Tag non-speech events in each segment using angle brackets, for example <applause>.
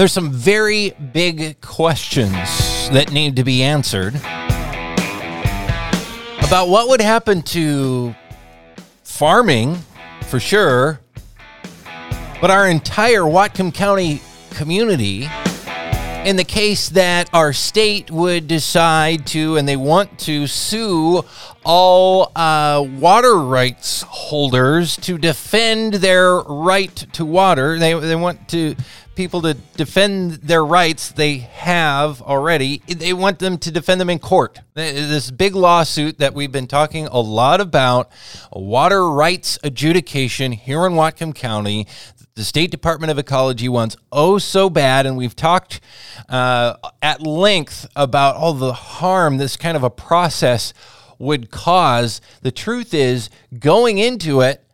There's some very big questions that need to be answered about what would happen to farming, for sure, but our entire Whatcom County community in the case that our state would decide to and they want to sue all uh, water rights holders to defend their right to water. They, they want to people to defend their rights they have already. They want them to defend them in court. This big lawsuit that we've been talking a lot about, water rights adjudication here in Whatcom County the State Department of Ecology wants oh so bad, and we've talked uh, at length about all the harm this kind of a process would cause. The truth is, going into it,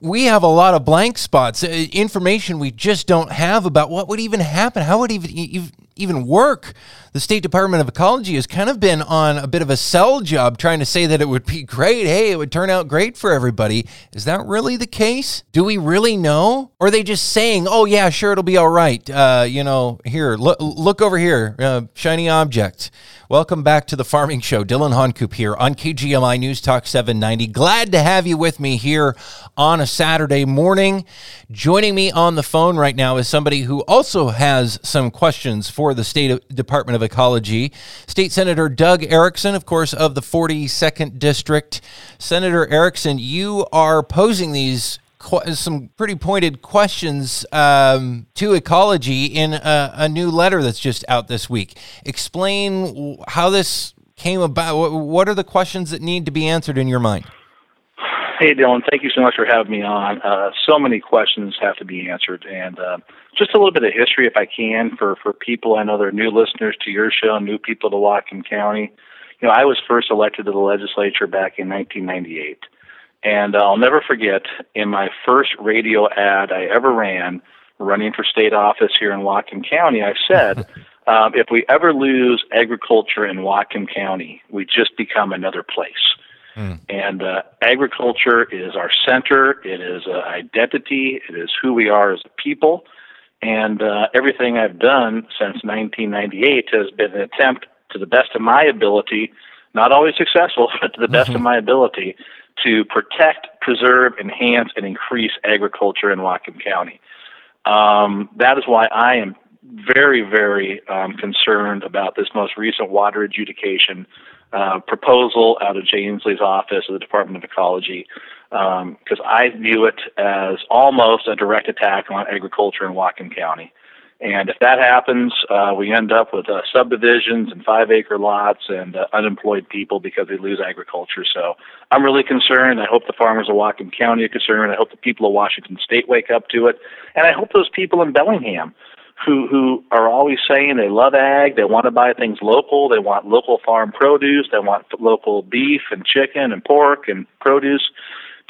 we have a lot of blank spots, uh, information we just don't have about what would even happen, how would even even work. The State Department of Ecology has kind of been on a bit of a sell job trying to say that it would be <laughs> great. Hey, it would turn out great for everybody. Is that really the case? Do we really know? Or are they just saying, oh, yeah, sure, it'll be all right? Uh, you know, here, look, look over here, uh, shiny object. Welcome back to the Farming Show. Dylan Honcoop here on KGMI News Talk 790. Glad to have you with me here on a Saturday morning. Joining me on the phone right now is somebody who also has some questions for the State Department of Ecology. State Senator Doug Ericksen, of course, of the 42nd District. Senator Ericksen, you are posing these some pretty pointed questions um, to ecology in a, a, new letter that's just out this week. Explain how this came about. What are the questions that need to be answered in your mind? Hey, Dylan, thank you so much for having me on. Uh, so many questions have to be answered, and uh, just a little bit of history, if I can, for, for people. I know there are new listeners to your show, new people to Whatcom County. You know, I was first elected to the legislature back in 1998. And I'll never forget in my first radio ad I ever ran, running for state office here in Whatcom County, I said, um, <laughs> if we ever lose agriculture in Whatcom County, we just become another place. Mm. And uh, agriculture is our center, it is uh, identity, it is who we are as a people. And uh, everything I've done since 1998 has been an attempt to the best of my ability, not always successful, <laughs> but to the best mm-hmm. of my ability, to protect, preserve, enhance, and increase agriculture in Whatcom County. Um, that is why I am very, very um, concerned about this most recent water adjudication uh, proposal out of Jay Inslee's office of the Department of Ecology, because um, I view it as almost a direct attack on agriculture in Whatcom County. And if that happens, uh, we end up with uh, subdivisions and five acre lots and uh, unemployed people because they lose agriculture. So I'm really concerned. I hope the farmers of Whatcom County are concerned. I hope the people of Washington State wake up to it. And I hope those people in Bellingham who, who are always saying they love ag, they want to buy things local, they want local farm produce, they want local beef and chicken and pork and produce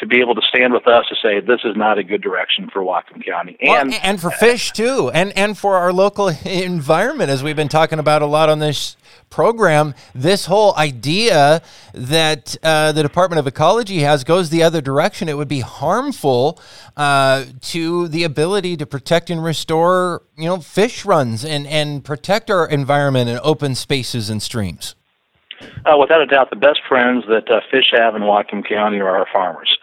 to be able to stand with us to say this is not a good direction for Whatcom County and well, and for fish too, and and for our local <laughs> environment, as we've been talking about a lot on this program. This whole idea that uh, the Department of Ecology has goes the other direction. It would be harmful uh, to the ability to protect and restore, you know, fish runs and and protect our environment and open spaces and streams. Uh, without a doubt, the best friends that uh, fish have in Whatcom County are our farmers.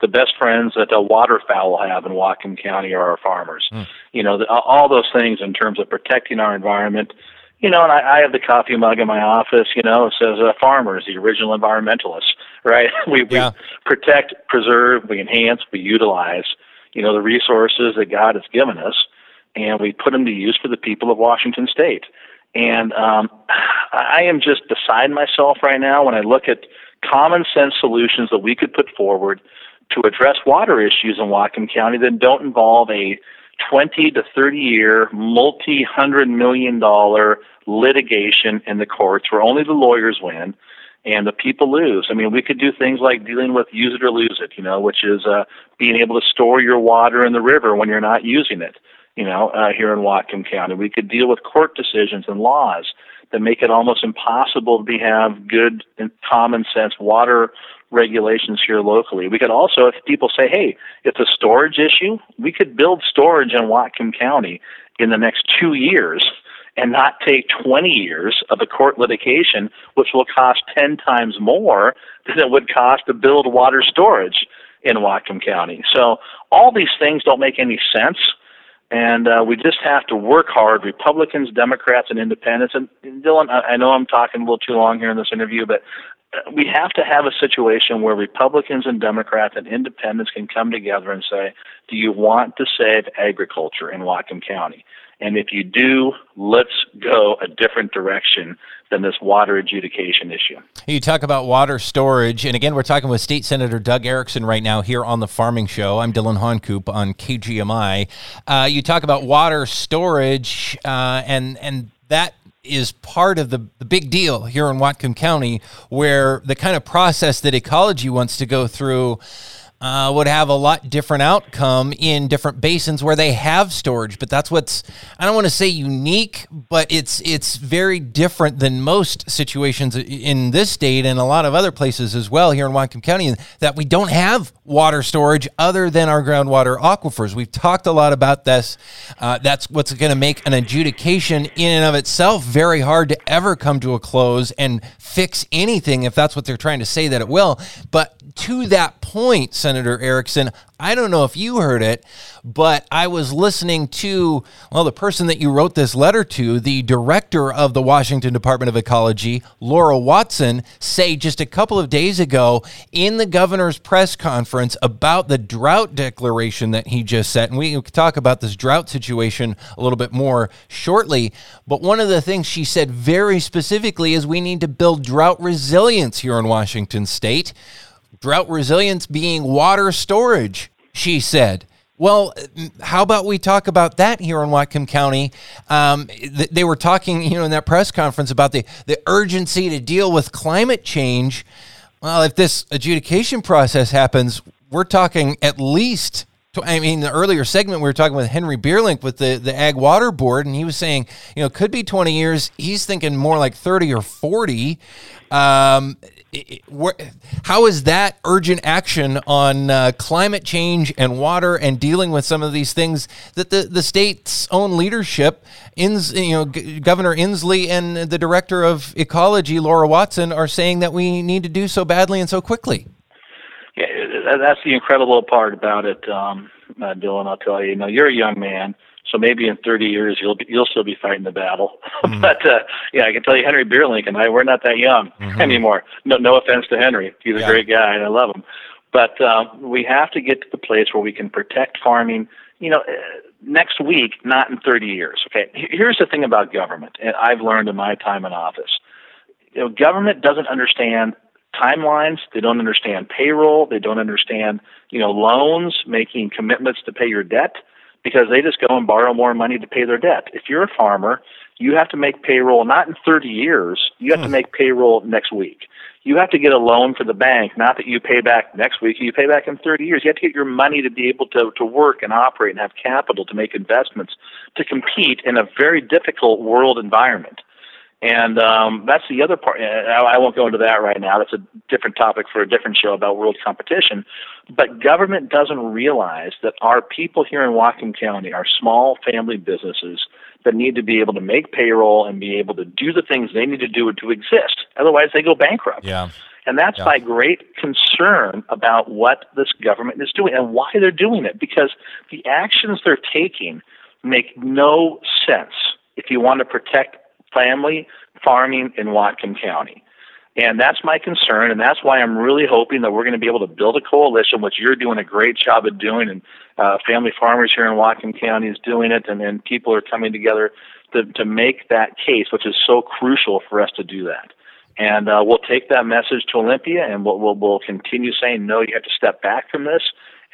The best friends that uh, waterfowl have in Whatcom County are our farmers. Mm. You know, the, all those things in terms of protecting our environment. You know, and I, I have the coffee mug in my office. You know, it says uh, "Farmers, the original environmentalists." <laughs> Right? <laughs> we, yeah. we protect, preserve, we enhance, we utilize. You know, the resources that God has given us, and we put them to use for the people of Washington State. And um, I am just beside myself right now when I look at common sense solutions that we could put forward to address water issues in Whatcom County that don't involve a 20 to 30 year, multi hundred million dollar litigation in the courts where only the lawyers win and the people lose. I mean, we could do things like dealing with use it or lose it, you know, which is uh, being able to store your water in the river when you're not using it you know, uh, here in Whatcom County. We could deal with court decisions and laws that make it almost impossible to have good and common sense water regulations here locally. We could also, if people say, hey, it's a storage issue, we could build storage in Whatcom County in the next two years and not take 20 years of a court litigation, which will cost 10 times more than it would cost to build water storage in Whatcom County. So all these things don't make any sense. And uh, we just have to work hard, Republicans, Democrats, and Independents. And Dylan, I, I know I'm talking a little too long here in this interview, but we have to have a situation where Republicans and Democrats and Independents can come together and say, "Do you want to save agriculture in Whatcom County?" And if you do, let's go a different direction than this water adjudication issue. You talk about water storage, and again, we're talking with State Senator Doug Ericksen right now here on the Farming Show. I'm Dylan Honcoop on KGMI. Uh, you talk about water storage, uh, and and that is part of the, the big deal here in Whatcom County, where the kind of process that ecology wants to go through uh, would have a lot different outcome in different basins where they have storage. But that's what's I don't want to say unique, but it's it's very different than most situations in this state and a lot of other places as well here in Whatcom County that we don't have water storage other than our groundwater aquifers. We've talked a lot about this. Uh, that's what's going to make an adjudication in and of itself very hard to ever come to a close and fix anything if that's what they're trying to say that it will. But to that point, Senator Ericksen, I don't know if you heard it, but I was listening to, well, the person that you wrote this letter to, the director of the Washington Department of Ecology, Laura Watson, say just a couple of days ago in the governor's press conference about the drought declaration that he just set. And we can talk about this drought situation a little bit more shortly. But one of the things she said very specifically is we need to build drought resilience here in Washington state. Drought resilience being water storage, she said. Well, how about we talk about that here in Whatcom County? Um, th- they were talking, you know, in that press conference about the, the urgency to deal with climate change. Well, if this adjudication process happens, we're talking at least. I mean, the earlier segment we were talking with Henry Bierlink with the, the Ag Water Board, and he was saying, you know, could be 20 years. He's thinking more like 30 or 40. Um, how is that urgent action on uh, climate change and water and dealing with some of these things that the, the state's own leadership, Ins, you know, G- Governor Inslee and the director of ecology, Laura Watson, are saying that we need to do so badly and so quickly? Yeah, that's the incredible part about it, um, uh, Dylan. I'll tell you. You know, you're a young man so maybe in 30 years you'll be, you'll still be fighting the battle. <laughs> Mm-hmm. but uh, yeah, I can tell you, Henry Bierlink and I, we're not that young mm-hmm. anymore. No, no offense to Henry, he's a yeah. great guy and I love him. But uh, we have to get to the place where we can protect farming. You know, uh, next week, not in 30 years. Okay, here's the thing about government, and I've learned in my time in office. You know, government doesn't understand timelines. They don't understand payroll. They don't understand, you know, loans, making commitments to pay your debt because they just go and borrow more money to pay their debt. If you're a farmer, you have to make payroll not in 30 years, you have hmm. to make payroll next week. You have to get a loan for the bank, not that you pay back next week, you pay back in 30 years. You have to get your money to be able to, to work and operate and have capital to make investments to compete in a very difficult world environment. And um, that's the other part. I won't go into that right now. That's a different topic for a different show about world competition. But government doesn't realize that our people here in Whatcom County are small family businesses that need to be able to make payroll and be able to do the things they need to do to exist. Otherwise, they go bankrupt. Yeah. And that's yeah. my great concern about what this government is doing and why they're doing it. Because the actions they're taking make no sense if you want to protect family farming in Whatcom County. And that's my concern, and that's why I'm really hoping that we're going to be able to build a coalition, which you're doing a great job of doing, and uh, Family Farmers here in Whatcom County is doing it, and then people are coming together to, to make that case, which is so crucial for us to do that. And uh, we'll take that message to Olympia, and we'll, we'll, we'll continue saying, no, you have to step back from this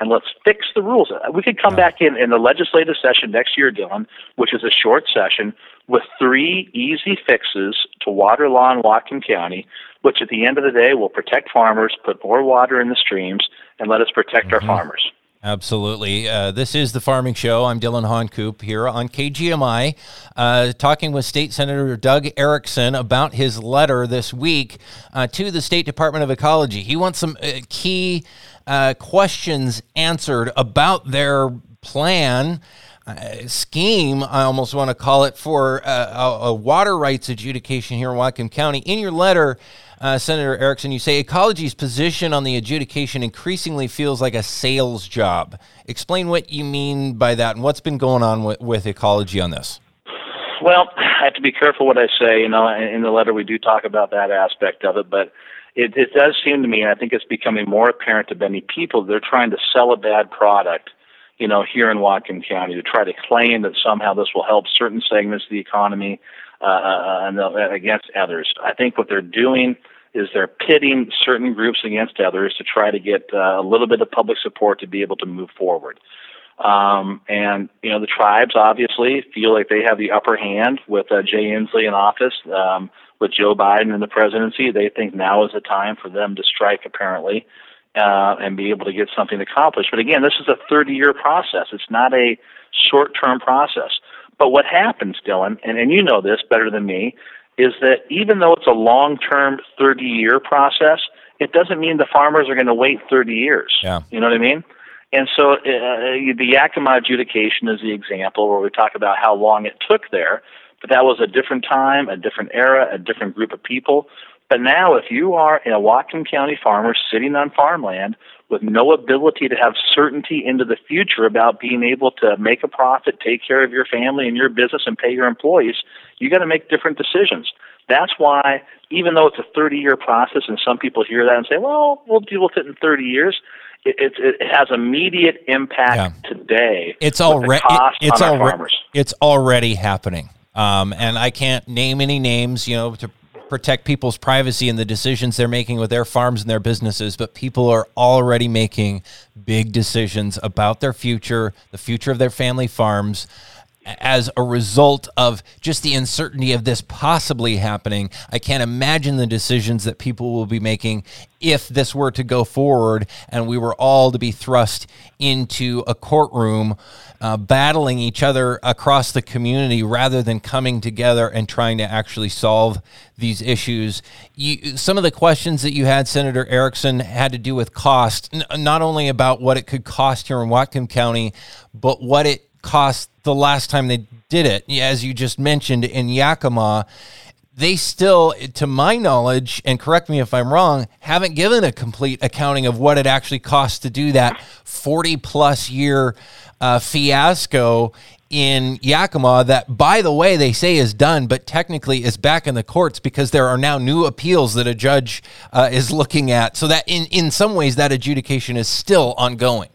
and let's fix the rules. We could come back in in the legislative session next year, Dylan, which is a short session, with three easy fixes to water law in Whatcom County, which at the end of the day will protect farmers, put more water in the streams, and let us protect mm-hmm. our farmers. Absolutely. Uh, this is the Farming Show. I'm Dylan Honcoop here on KGMI, uh, talking with State Senator Doug Ericksen about his letter this week uh, to the State Department of Ecology. He wants some uh, key uh, questions answered about their plan uh, scheme, I almost want to call it, for uh, a, a, water rights adjudication here in Whatcom County. In your letter, uh, Senator Ericksen, you say ecology's position on the adjudication increasingly feels like a sales job. Explain what you mean by that and what's been going on with, with ecology on this. Well, I have to be careful what I say. You know, in the letter we do talk about that aspect of it, but it, it does seem to me, and I think it's becoming more apparent to many people, they're trying to sell a bad product you know, here in Whatcom County to try to claim that somehow this will help certain segments of the economy uh, uh and against others. I think what they're doing is they're pitting certain groups against others to try to get uh, a little bit of public support to be able to move forward. Um, and you know, the tribes obviously feel like they have the upper hand with uh, Jay Inslee in office, um, with Joe Biden in the presidency. They think now is the time for them to strike, apparently, uh, and be able to get something accomplished. But again, this is a 30 year process. It's not a short term process. But what happens, Dylan, and, and you know this better than me, is that even though it's a long term 30 year process, it doesn't mean the farmers are going to wait 30 years. Yeah. You know what I mean? And so uh, the Yakima adjudication is the example where we talk about how long it took there. But that was a different time, a different era, a different group of people. But now, if you are a Whatcom County farmer sitting on farmland with no ability to have certainty into the future about being able to make a profit, take care of your family and your business, and pay your employees, you got to make different decisions. That's why, even though it's a 30 year process, and some people hear that and say, well, we'll deal with it in 30 years, it, it, it has immediate impact yeah. today. It's already it's already it's already happening. Um, and I can't name any names, you know, to protect people's privacy and the decisions they're making with their farms and their businesses, but people are already making big decisions about their future, the future of their family farms as a result of just the uncertainty of this possibly happening. I can't imagine the decisions that people will be making if this were to go forward and we were all to be thrust into a courtroom uh, battling each other across the community rather than coming together and trying to actually solve these issues. You, some of the questions that you had, Senator Ericksen, had to do with cost, n- not only about what it could cost here in Whatcom County, but what it cost the last time they did it. As you just mentioned in Yakima, they still, to my knowledge, and correct me if I'm wrong, haven't given a complete accounting of what it actually costs to do that 40 plus year uh, fiasco in Yakima that, by the way, they say is done, but technically is back in the courts because there are now new appeals that a judge uh, is looking at. So that in, in some ways, that adjudication is still ongoing.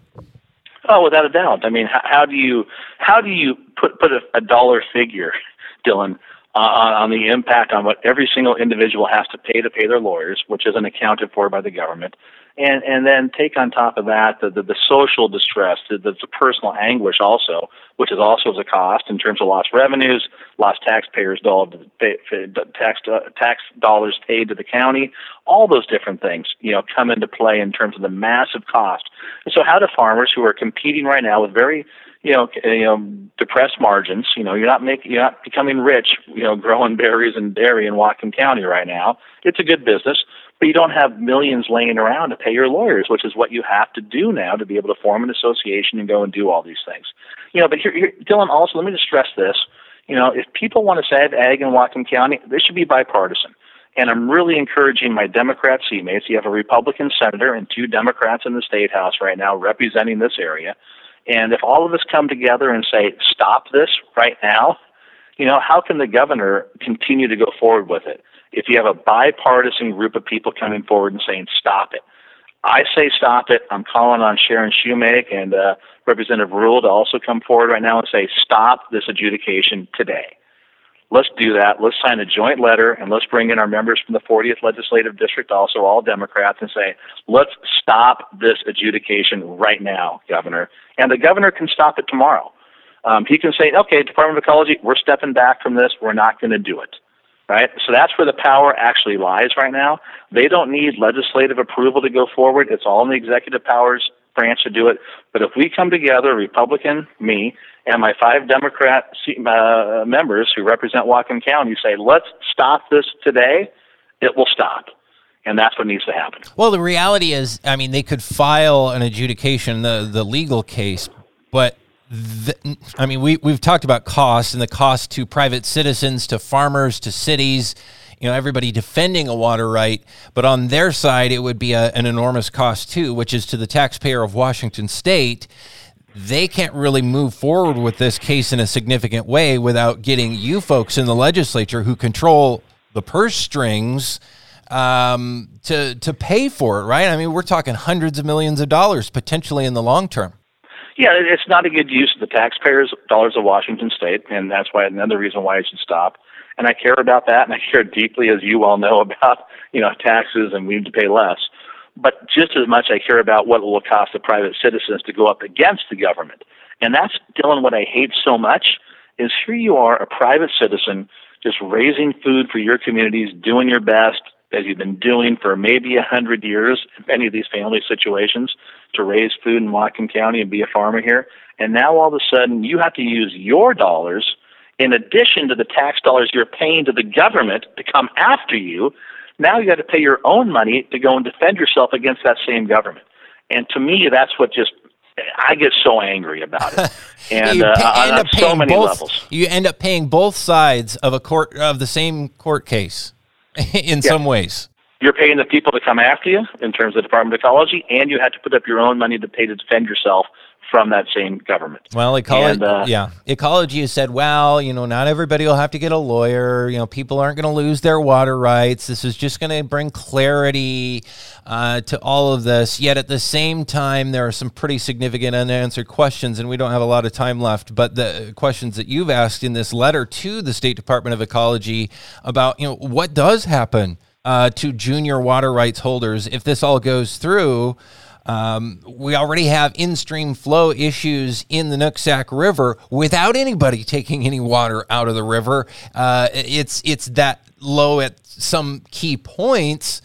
Oh, without a doubt. I mean, how, how do you how do you put put a, a dollar figure, <laughs> Dylan, uh, on the impact on what every single individual has to pay to pay their lawyers, which isn't accounted for by the government, and and then take on top of that the the, the social distress, the, the, the personal anguish also, which is also as a cost in terms of lost revenues, lost taxpayers dollar, tax uh, tax dollars paid to the county, all those different things you know come into play in terms of the massive cost. And so, how do farmers who are competing right now with very you know, you know, depressed margins. You know, you're not making, you're not becoming rich. You know, growing berries and dairy in Whatcom County right now. It's a good business, but you don't have millions laying around to pay your lawyers, which is what you have to do now to be able to form an association and go and do all these things. You know, but here, here Dylan, also let me just stress this. You know, if people want to save ag in Whatcom County, this should be bipartisan. And I'm really encouraging my Democrat teammates. You have a Republican senator and two Democrats in the state house right now representing this area. And if all of us come together and say, stop this right now, you know, how can the governor continue to go forward with it? If you have a bipartisan group of people coming forward and saying, stop it. I say stop it. I'm calling on Sharon Shewmake and uh, Representative Rule to also come forward right now and say, stop this adjudication today. Let's do that. Let's sign a joint letter and let's bring in our members from the 40th Legislative District, also all Democrats, and say, let's stop this adjudication right now, Governor. And the governor can stop it tomorrow. Um, he can say, okay, Department of Ecology, we're stepping back from this. We're not going to do it. Right? So that's where the power actually lies right now. They don't need legislative approval to go forward. It's all in the executive powers branch to do it. But if we come together, Republican, me, and my five Democrat uh, members who represent Whatcom County say, let's stop this today, it will stop. And that's what needs to happen. Well, the reality is, I mean, they could file an adjudication, the, the legal case, but the, I mean, we we've talked about costs and the cost to private citizens, to farmers, to cities. You know, everybody defending a water right, but on their side, it would be a, an enormous cost too, which is to the taxpayer of Washington State. They can't really move forward with this case in a significant way without getting you folks in the legislature who control the purse strings um, to to pay for it, right? I mean, we're talking hundreds of millions of dollars potentially in the long term. Yeah, it's not a good use of the taxpayers' dollars of Washington State, and that's why another reason why it should stop. And I care about that, and I care deeply, as you all know, <laughs> about you know taxes, and we need to pay less. But just as much, I care about what it will cost the private citizens to go up against the government. And that's Dylan. What I hate so much is here you are, a private citizen, just raising food for your communities, doing your best, as you've been doing for maybe a hundred years in many of these family situations to raise food in Whatcom County and be a farmer here. And now all of a sudden you have to use your dollars in addition to the tax dollars you're paying to the government to come after you. Now you got to pay your own money to go and defend yourself against that same government. And to me, that's what just I get so angry about it, <laughs> and uh, on so many both, levels. You end up paying both sides of a court of the same court case. <laughs> in yeah. some ways. You're paying the people to come after you in terms of the Department of Ecology, and you had to put up your own money to pay to defend yourself from that same government. Well, ecology, uh, yeah, ecology has said, well, you know, not everybody will have to get a lawyer. You know, people aren't going to lose their water rights. This is just going to bring clarity uh, to all of this. Yet at the same time, there are some pretty significant unanswered questions, and we don't have a lot of time left. But the questions that you've asked in this letter to the State Department of Ecology about, you know, what does happen uh, to junior water rights holders if this all goes through. Um, we already have in stream flow issues in the Nooksack River without anybody taking any water out of the river. Uh, it's it's that low at some key points.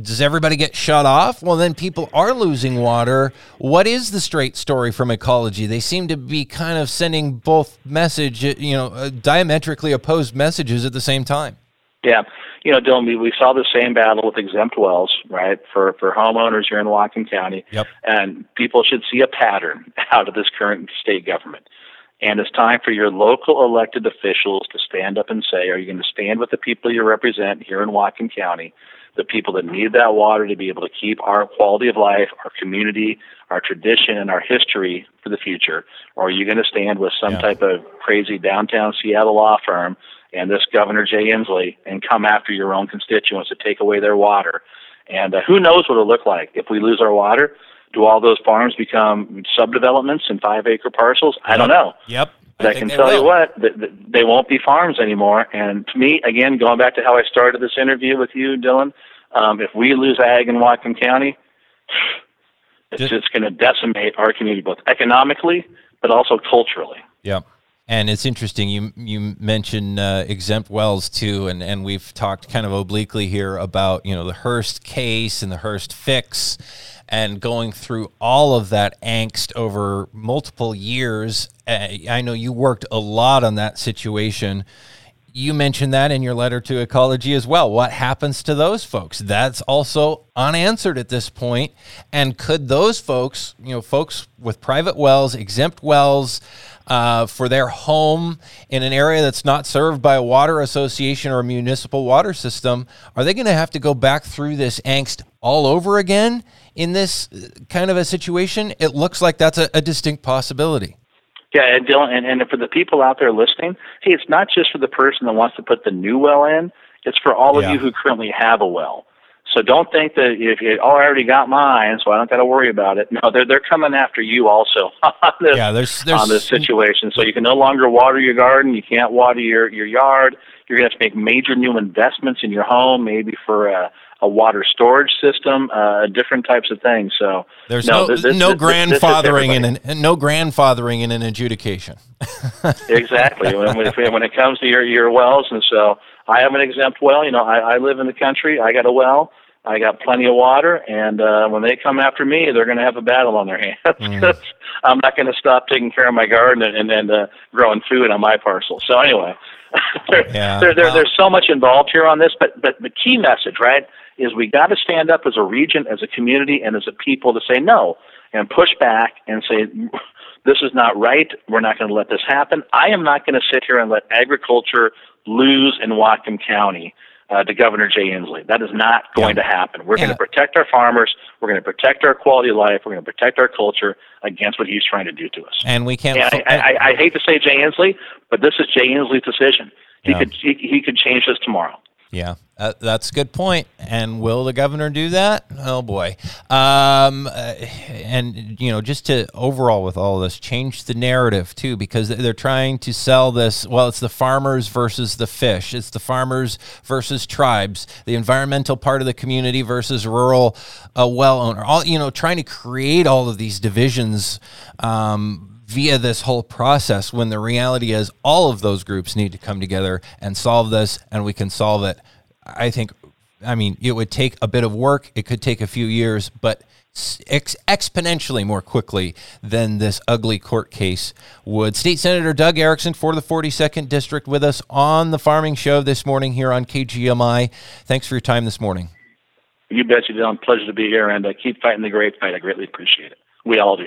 Does everybody get shut off? Well, then people are losing water. What is the straight story from ecology? They seem to be kind of sending both message, you know, uh, diametrically opposed messages at the same time. Yeah you know, Dylan, we, we saw the same battle with exempt wells, right, for, for homeowners here in Whatcom County. Yep. And people should see a pattern <laughs> out of this current state government. And it's time for your local elected officials to stand up and say, are you going to stand with the people you represent here in Whatcom County, the people that need that water to be able to keep our quality of life, our community, our tradition, and our history for the future? Or are you going to stand with some yeah. type of crazy downtown Seattle law firm and this Governor Jay Inslee and come after your own constituents to take away their water. And uh, who knows what it'll look like if we lose our water? Do all those farms become subdevelopments in five acre parcels? I don't know. Yep. But I, I can tell will. you what, they won't be farms anymore. And to me, again, going back to how I started this interview with you, Dylan, um, if we lose ag in Whatcom County, it's just, just going to decimate our community both economically but also culturally. Yep. And it's interesting. You you mentioned uh, exempt wells too, and, and we've talked kind of obliquely here about you know the Hirst case and the Hirst fix, and going through all of that angst over multiple years. I know you worked a lot on that situation. You mentioned that in your letter to Ecology as well. What happens to those folks? That's also unanswered at this point. And could those folks, you know, folks with private wells, exempt wells, uh, for their home in an area that's not served by a water association or a municipal water system, are they going to have to go back through this angst all over again in this uh, kind of a situation? It looks like that's a, a distinct possibility. Yeah, and Dylan, and, and for the people out there listening, hey, it's not just for the person that wants to put the new well in; it's for all of you who currently have a well. So don't think that if you, oh, I already got mine, so I don't got to worry about it. No, they're they're coming after you also <laughs> on this yeah, there's, there's, on this situation. So you can no longer water your garden. You can't water your your yard. You're gonna have to make major new investments in your home, maybe for a, a water storage system, uh, different types of things. So there's no no, this, no this, grandfathering this in an no grandfathering in an adjudication. <laughs> exactly when, when when it comes to your your wells, and so I have an exempt well. You know, I, I live in the country. I got a well. I got plenty of water, and uh, when they come after me, they're going to have a battle on their <laughs> hands mm. <laughs> I'm not going to stop taking care of my garden and and, and uh, growing food on my parcel. So anyway, there, yeah, there, there, wow. there's so much involved here on this, but but the key message, right, is we got to stand up as a region, as a community, and as a people to say no and push back and say This is not right. We're not going to let this happen. I am not going to sit here and let agriculture lose in Whatcom County uh, to Governor Jay Inslee. That is not going yeah. to happen. We're yeah. going to protect our farmers. We're going to protect our quality of life. We're going to protect our culture against what he's trying to do to us. And we can't. And I, I, I, hate to say Jay Inslee, but this is Jay Inslee's decision. He yeah. could he, he could change this tomorrow. Yeah, uh, that's a good point. And will the governor do that? Oh boy. Um, uh, and you know, just to overall with all this, change the narrative too, because they're trying to sell this. Well, it's the farmers versus the fish. It's the farmers versus tribes. The environmental part of the community versus rural uh, well owner. All you know, trying to create all of these divisions. Um, via this whole process when the reality is all of those groups need to come together and solve this and we can solve it. I think i mean it would take a bit of work. It could take a few years but ex- exponentially more quickly than this ugly court case would. State senator doug ericksen for the 42nd district with us on the farming show this morning here on kgmi thanks for your time this morning. You bet you dylan pleasure to be here and uh, keep fighting the great fight. I greatly appreciate it. We all do